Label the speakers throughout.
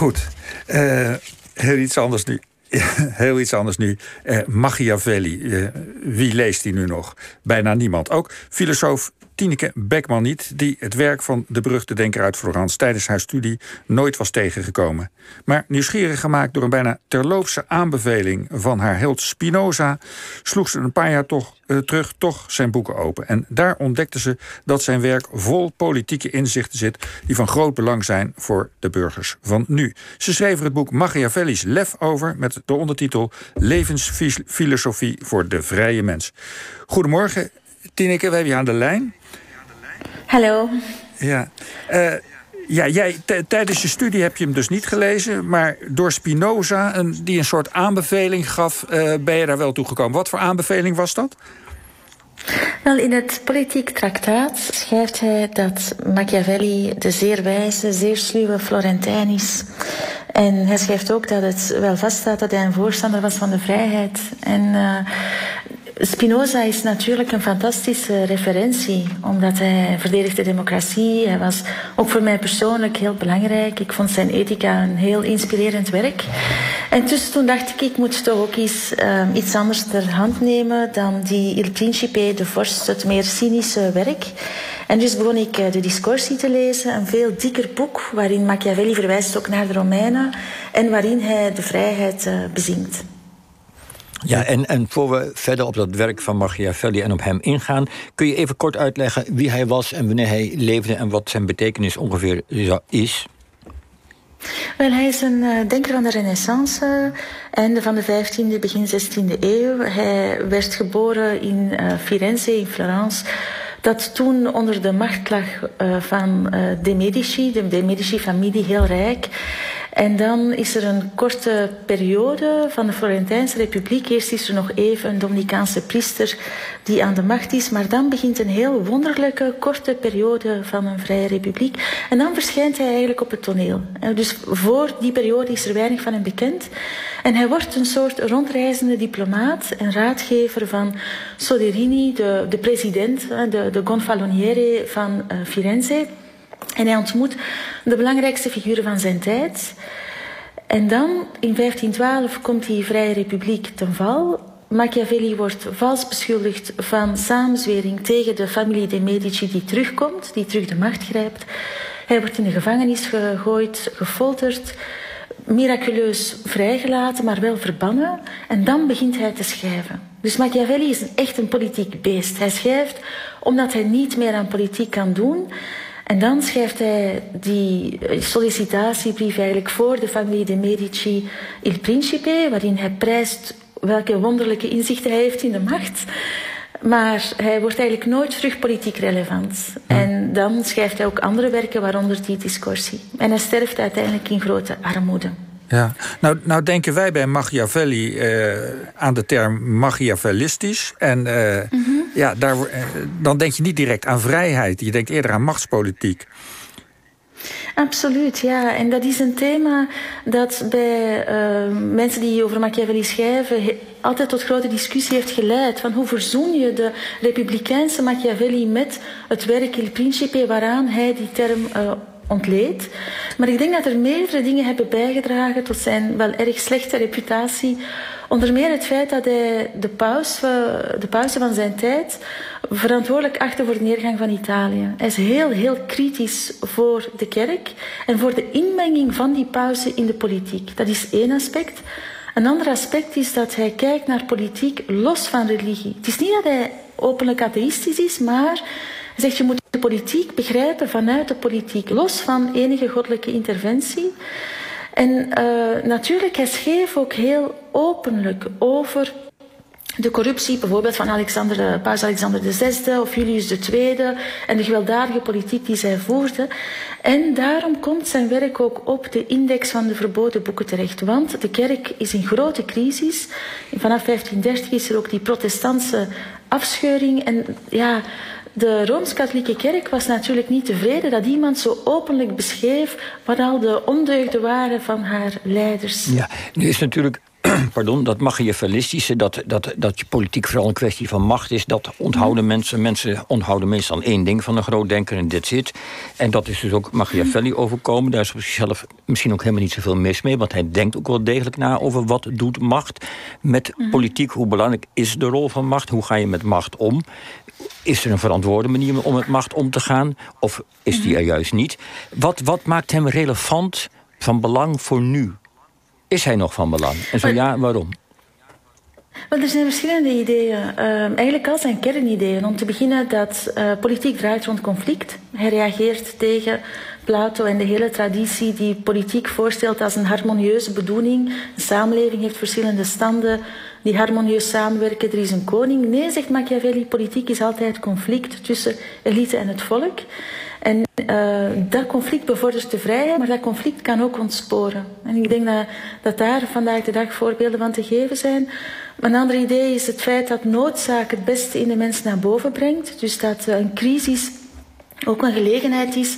Speaker 1: Goed. Uh, heel iets anders nu. heel iets anders nu. Uh, Machiavelli. Uh, wie leest die nu nog? Bijna niemand. Ook filosoof Tineke Beckman niet, die het werk van de beruchte denker uit Florence tijdens haar studie nooit was tegengekomen. Maar nieuwsgierig gemaakt door een bijna terloopse aanbeveling van haar held Spinoza, sloeg ze een paar jaar toch, uh, terug toch zijn boeken open. En daar ontdekte ze dat zijn werk vol politieke inzichten zit die van groot belang zijn voor de burgers van nu. Ze schreef er het boek Machiavelli's Lef over met de ondertitel Levensfilosofie voor de vrije mens. Goedemorgen, Tineke, we hebben je aan de lijn.
Speaker 2: Hallo.
Speaker 1: Ja. Uh, ja, jij, tijdens je studie heb je hem dus niet gelezen, maar door Spinoza, een, die een soort aanbeveling gaf, uh, ben je daar wel toegekomen. Wat voor aanbeveling was dat?
Speaker 2: Wel, in het politiek traktaat schrijft hij dat Machiavelli de zeer wijze, zeer sluwe Florentijn is. En hij schrijft ook dat het wel vaststaat dat hij een voorstander was van de vrijheid. En uh, Spinoza is natuurlijk een fantastische referentie, omdat hij verdedigde democratie. Hij was ook voor mij persoonlijk heel belangrijk. Ik vond zijn ethica een heel inspirerend werk. En dus toen dacht ik, ik moet toch ook eens uh, iets anders ter hand nemen dan die Il Principe, de vorst, het meer cynische werk. En dus begon ik uh, de Discorsi te lezen, een veel dikker boek waarin Machiavelli verwijst ook naar de Romeinen en waarin hij de vrijheid uh, bezingt.
Speaker 3: Ja, en, en voor we verder op dat werk van Machiavelli en op hem ingaan, kun je even kort uitleggen wie hij was en wanneer hij leefde en wat zijn betekenis ongeveer is?
Speaker 2: Wel, hij is een uh, denker van de Renaissance, einde van de 15e, begin 16e eeuw. Hij werd geboren in uh, Firenze, in Florence dat toen onder de macht lag van de Medici, de Medici-familie, heel rijk. En dan is er een korte periode van de Florentijnse Republiek. Eerst is er nog even een Dominicaanse priester die aan de macht is. Maar dan begint een heel wonderlijke, korte periode van een vrije republiek. En dan verschijnt hij eigenlijk op het toneel. En dus voor die periode is er weinig van hem bekend. En hij wordt een soort rondreizende diplomaat en raadgever van Soderini, de, de president, de, de gonfaloniere van uh, Firenze. En hij ontmoet de belangrijkste figuren van zijn tijd. En dan, in 1512, komt die Vrije Republiek ten val. Machiavelli wordt vals beschuldigd van samenzwering tegen de familie de Medici die terugkomt, die terug de macht grijpt. Hij wordt in de gevangenis gegooid, gefolterd, miraculeus vrijgelaten, maar wel verbannen. En dan begint hij te schrijven. Dus Machiavelli is echt een politiek beest. Hij schrijft omdat hij niet meer aan politiek kan doen. En dan schrijft hij die sollicitatiebrief eigenlijk voor de familie de Medici Il Principe, waarin hij prijst welke wonderlijke inzichten hij heeft in de macht. Maar hij wordt eigenlijk nooit terug politiek relevant. En dan schrijft hij ook andere werken, waaronder die Discorsi. En hij sterft uiteindelijk in grote armoede.
Speaker 1: Ja, nou, nou denken wij bij Machiavelli uh, aan de term Machiavellistisch. En mm -hmm. Ja, daar, uh, dan denk je niet direct aan vrijheid. Je denkt eerder aan machtspolitiek.
Speaker 2: Absoluut, ja. En dat is een thema dat bij uh, mensen die over Machiavelli schrijven altijd tot grote discussie heeft geleid. Van hoe verzoen je de republikeinse Machiavelli met het werk Il Principe waaraan hij die term uh, ontleed. Maar ik denk dat er meerdere dingen hebben bijgedragen tot zijn wel erg slechte reputatie. Onder meer het feit dat hij de paus, de pauze van zijn tijd verantwoordelijk achter voor de neergang van Italië. Hij is heel, heel kritisch voor de kerk en voor de inmenging van die pauze in de politiek. Dat is één aspect. Een ander aspect is dat hij kijkt naar politiek los van religie. Het is niet dat hij openlijk atheïstisch is, maar zegt je moet de politiek begrijpen vanuit de politiek, los van enige goddelijke interventie. En uh, natuurlijk, hij schreef ook heel openlijk over de corruptie bijvoorbeeld van Alexander, paus Alexander VI of Julius II en de gewelddadige politiek die zij voerden. En daarom komt zijn werk ook op de index van de verboden boeken terecht. Want de kerk is in grote crisis. Vanaf 1530 is er ook die protestantse afscheuring. En ja, de Rooms-Katholieke Kerk was natuurlijk niet tevreden dat iemand zo openlijk beschreef wat al de ondeugden waren van haar leiders.
Speaker 3: Ja, nu is natuurlijk pardon, dat machiavellistische, dat, dat, dat je politiek vooral een kwestie van macht is, dat onthouden mensen. Mensen onthouden meestal één ding van een groot denker en dit zit. En dat is dus ook Machiavelli overkomen. Daar is op zichzelf misschien ook helemaal niet zoveel mis mee, want hij denkt ook wel degelijk na over wat doet macht met mhm. politiek. Hoe belangrijk is de rol van macht? Hoe ga je met macht om? Is er een verantwoorde manier om met macht om te gaan? Of is die er juist niet? Wat, wat maakt hem relevant van belang voor nu? Is hij nog van belang? En zo ja, waarom?
Speaker 2: Wel, er zijn verschillende ideeën. Uh, eigenlijk al zijn kernideeën. Om te beginnen dat uh, politiek draait rond conflict. Hij reageert tegen Plato en de hele traditie die politiek voorstelt als een harmonieuze bedoeling. Een samenleving heeft verschillende standen die harmonieus samenwerken. Er is een koning. Nee, zegt Machiavelli, politiek is altijd conflict tussen elite en het volk. En uh, dat conflict bevordert de vrijheid, maar dat conflict kan ook ontsporen. En ik denk dat, dat daar vandaag de dag voorbeelden van te geven zijn. Een ander idee is het feit dat noodzaak het beste in de mens naar boven brengt. Dus dat een crisis ook een gelegenheid is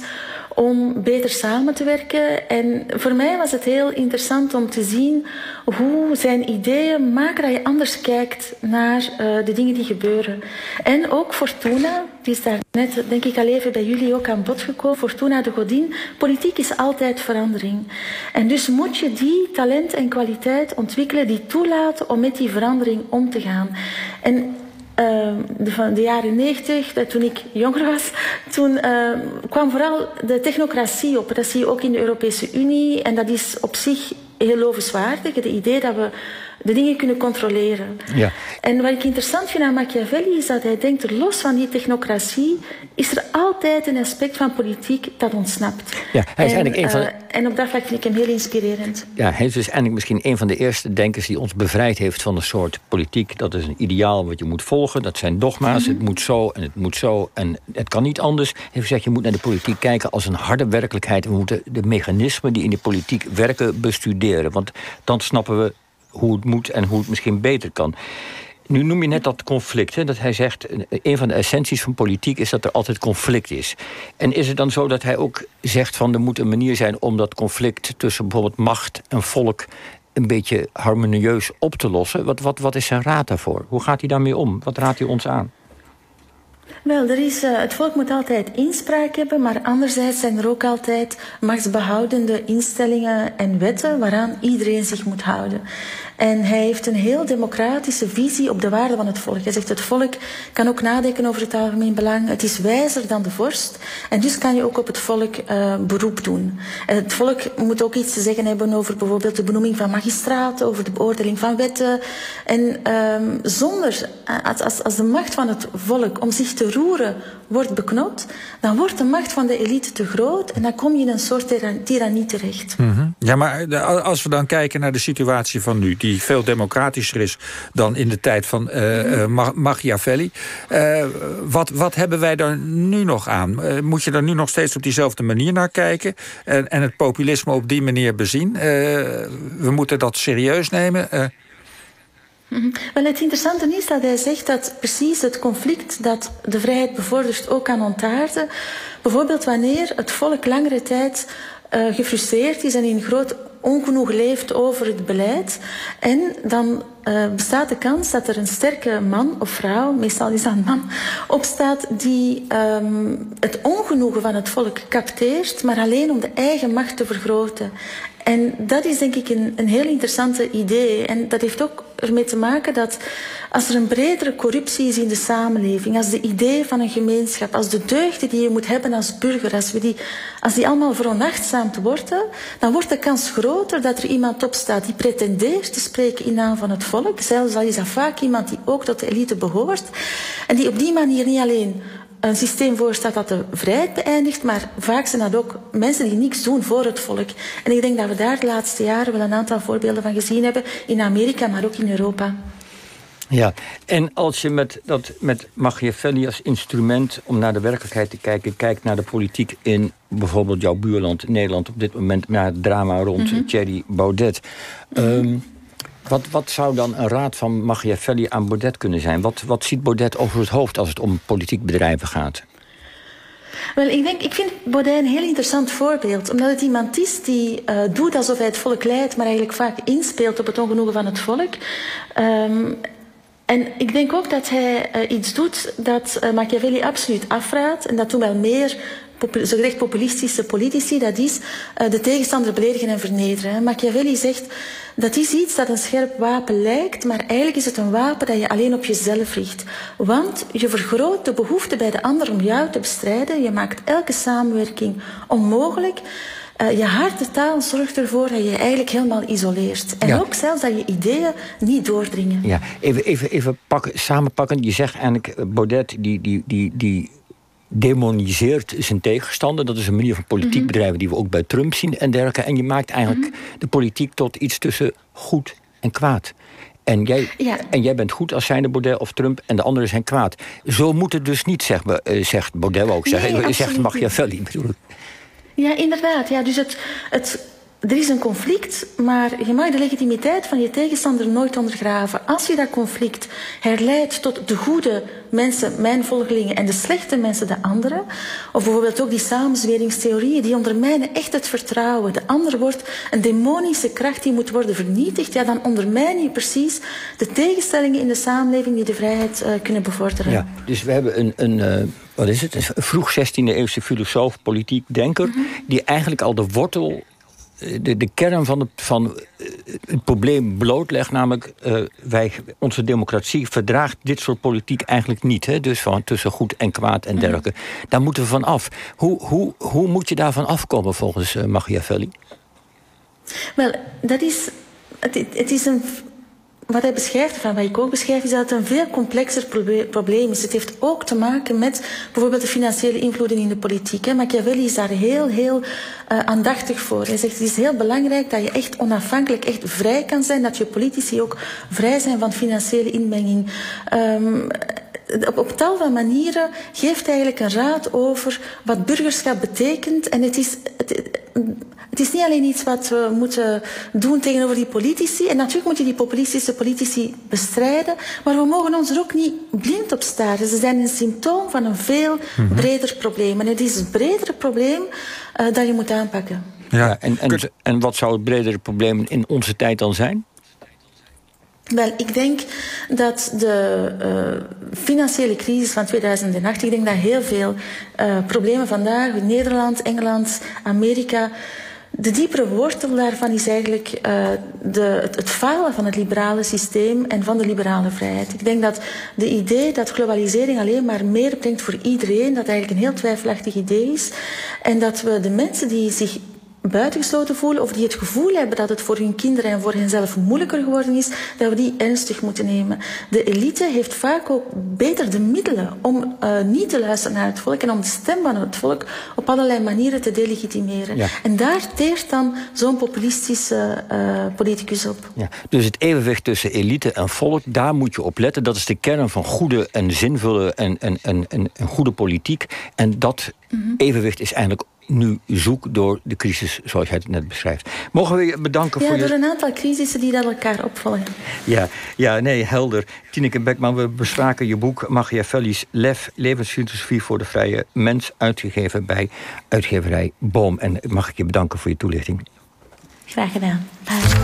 Speaker 2: om beter samen te werken. En voor mij was het heel interessant om te zien hoe zijn ideeën maken dat je anders kijkt naar uh, de dingen die gebeuren. En ook Fortuna, die is daar net, denk ik, al even bij jullie ook aan bod gekomen. Fortuna de Godin. Politiek is altijd verandering. En dus moet je die talent en kwaliteit ontwikkelen die toelaten om met die verandering om te gaan. En de, van de jaren negentig, toen ik jonger was, toen uh, kwam vooral de technocratie op. Dat zie je ook in de Europese Unie en dat is op zich heel lovenswaardig. Het idee dat we de dingen kunnen controleren. Ja. En wat ik interessant vind aan Machiavelli is dat hij denkt, los van die technocratie is er altijd een aspect van politiek dat ontsnapt.
Speaker 3: Ja, hij is en, eigenlijk een van...
Speaker 2: Uh, en op dat vlak vind ik hem heel inspirerend.
Speaker 3: Ja, hij is dus eigenlijk misschien een van de eerste denkers die ons bevrijd heeft van een soort politiek. Dat is een ideaal wat je moet volgen, dat zijn dogma's, mhm. het moet zo en het moet zo en het kan niet anders. Hij heeft gezegd, je moet naar de politiek kijken als een harde werkelijkheid. We moeten de mechanismen die in de politiek werken bestuderen, want dan snappen we hoe het moet en hoe het misschien beter kan. Nu noem je net dat conflict. Hè, dat hij zegt, een van de essenties van politiek is dat er altijd conflict is. En is het dan zo dat hij ook zegt van er moet een manier zijn om dat conflict tussen bijvoorbeeld macht en volk een beetje harmonieus op te lossen? Wat, wat, wat is zijn raad daarvoor? Hoe gaat hij daarmee om? Wat raadt hij ons aan?
Speaker 2: Wel, er is, uh, het volk moet altijd inspraak hebben, maar anderzijds zijn er ook altijd machtsbehoudende instellingen en wetten waaraan iedereen zich moet houden. En hij heeft een heel democratische visie op de waarde van het volk. Hij zegt het volk kan ook nadenken over het algemeen belang. Het is wijzer dan de vorst. En dus kan je ook op het volk uh, beroep doen. En het volk moet ook iets te zeggen hebben over bijvoorbeeld de benoeming van magistraten, over de beoordeling van wetten. En um, zonder, als, als, als de macht van het volk om zich te roeren wordt beknopt, dan wordt de macht van de elite te groot en dan kom je in een soort tirannie terecht.
Speaker 1: -hmm. Ja, maar eh, als we dan kijken naar de situatie van nu, die veel democratischer is dan in de tijd van uh, uh, Machiavelli. Uh, wat, wat hebben wij daar nu nog aan? moet je er nu nog steeds op diezelfde manier naar kijken en, en het populisme op die manier bezien? we moeten dat serieus nemen.
Speaker 2: Mhm. Wel, het interessante is dat hij zegt dat precies het conflict dat de vrijheid bevordert ook kan ontaarden. Bijvoorbeeld wanneer het volk langere tijd uh, gefrustreerd is en in groot ongenoeg leeft over het beleid. En dan uh, bestaat de kans dat er een sterke man of vrouw, meestal is dat een man, opstaat die um, het ongenoegen van het volk capteert, maar alleen om de eigen macht te vergroten. En dat is denk ik een, een heel interessante idee. En dat heeft ook ermee te maken dat als er een bredere corruptie is in de samenleving, als de idee van een gemeenschap, als de deugden die je moet hebben als burger, als, we die, als die allemaal veronachtzaamd worden, dan wordt de kans groter dat er iemand opstaat die pretendeert te spreken in naam van het volk. Zelfs al is dat vaak iemand die ook tot de elite behoort. En die op die manier niet alleen een systeem voorstaat dat de vrijheid beëindigt, maar vaak zijn dat ook mensen die niks doen voor het volk. En ik denk dat we daar de laatste jaren wel een aantal voorbeelden van gezien hebben, in Amerika, maar ook in Europa.
Speaker 3: Ja, en als je met, dat, met Machiavelli als instrument om naar de werkelijkheid te kijken, kijkt naar de politiek in bijvoorbeeld jouw buurland Nederland op dit moment, naar het drama rond mm Thierry Baudet. Um, wat, wat zou dan een raad van Machiavelli aan Baudet kunnen zijn? Wat, wat ziet Baudet over het hoofd als het om politiek bedrijven gaat?
Speaker 2: Wel, ik, denk, ik vind Baudet een heel interessant voorbeeld. Omdat het iemand is die uh, doet alsof hij het volk leidt, maar eigenlijk vaak inspeelt op het ongenoegen van het volk. Um, en ik denk ook dat hij uh, iets doet dat uh, Machiavelli absoluut afraadt. En dat doen wel meer zogezegd populistische politici. Dat is de tegenstander beledigen en vernederen. Machiavelli zegt dat is iets dat een scherp wapen lijkt, maar eigenlijk is het een wapen dat je alleen op jezelf richt. Want je vergroot de behoefte bij de ander om jou te bestrijden. Je maakt elke samenwerking onmogelijk. Uh, je harde taal zorgt ervoor dat je, je eigenlijk helemaal isoleert. En ja. ook zelfs dat je ideeën niet doordringen.
Speaker 3: Ja, even, even, even pakken, samenpakken. Je zegt eigenlijk, eh, Baudet, die, die, die, die demoniseert zijn tegenstander. Dat is een manier van politiek mhm. bedrijven die we ook bij Trump zien en dergelijke. En je maakt eigenlijk mhm. de politiek tot iets tussen goed en kwaad. En jij, ja. en jij bent goed als zijnde Baudet of Trump en de anderen zijn kwaad. Zo moet het dus niet, zegt, uh, zegt Baudet ook. Nee, zegt, Machiavelli. Bedoel ik.
Speaker 2: Ja, inderdaad. Ja, dus het, het er is een conflict, maar je mag de legitimiteit van je tegenstander nooit ondergraven. Als je dat conflict herleidt tot de goede mensen, mijn volgelingen, en de slechte mensen, de anderen, of bijvoorbeeld ook die samenzweringstheorieën, die ondermijnen echt het vertrouwen. De ander wordt een demonische kracht die moet worden vernietigd, ja, dan ondermijn je precies de tegenstellingen in de samenleving die de vrijheid uh, kunnen bevorderen.
Speaker 3: Ja, dus we hebben een, een uh, wat is het, een vroeg 16e eeuwse filosoof, politiek denker, mm -hmm. die eigenlijk al de wortel de, de kern van, het, van eh, het probleem blootlegt. Namelijk, uh, wij, onze democratie verdraagt dit soort politiek eigenlijk niet. Hè? Dus van tussen goed en kwaad en mhm. dergelijke. Daar moeten we van af. Hoe, hoe, hoe moet je daarvan afkomen volgens uh, Machiavelli?
Speaker 2: Wel, dat is, het, het is een wat hij beschrijft, van wat ik ook beschrijf, is dat het een veel complexer probleem is. Het heeft ook te maken met bijvoorbeeld de financiële invloeden in de politiek. Machiavelli is daar heel, heel uh, aandachtig voor. Hij zegt het is heel belangrijk dat je echt onafhankelijk, echt vrij kan zijn, dat je politici ook vrij zijn van financiële inmenging. Um, op, op, tal van manieren geeft hij eigenlijk een raad over wat burgerschap betekent. En het is, het, het is niet alleen iets wat we moeten doen tegenover die politici. En natuurlijk moet je die populistische politici bestrijden. Maar we mogen ons er ook niet blind op staren. Ze zijn een symptoom van een veel mhm. breder probleem. En het is het bredere probleem uh, dat je moet aanpakken.
Speaker 3: Ja, en, en, en wat zou het bredere probleem in onze tijd dan zijn?
Speaker 2: Wel, ik denk dat de uh, financiële crisis van 2008, ik denk dat heel veel uh, problemen vandaag in Nederland, Engeland, Amerika, de diepere wortel daarvan is eigenlijk uh, de, het, het, falen van het liberale systeem en van de liberale vrijheid. Ik denk dat de idee dat globalisering alleen maar meer brengt voor iedereen, dat eigenlijk een heel twijfelachtig idee is. En dat we de mensen die zich buitengesloten voelen of die het gevoel hebben dat het voor hun kinderen en voor henzelf moeilijker geworden is, dat we die ernstig moeten nemen. De elite heeft vaak ook beter de middelen om uh, niet te luisteren naar het volk en om de stem van het volk op allerlei manieren te delegitimeren. Ja. En daar teert dan zo'n populistische uh, politicus op.
Speaker 3: Ja. Dus het evenwicht tussen elite en volk, daar moet je op letten. Dat is de kern van goede en zinvolle en, en, en, en, goede politiek. En dat mm -hmm. evenwicht is eigenlijk nu zoek door de crisis zoals jij het net beschrijft. Mogen we je bedanken
Speaker 2: ja,
Speaker 3: voor
Speaker 2: je... Ja, door een aantal crisissen die dat elkaar opvolgen.
Speaker 3: Ja, ja nee, helder. Tineke Beckman, we bespraken je boek Machiavelli's Lef, levensfilosofie voor de vrije mens, uitgegeven bij uitgeverij Boom. En mag ik je bedanken voor je toelichting.
Speaker 2: Graag gedaan. Bye.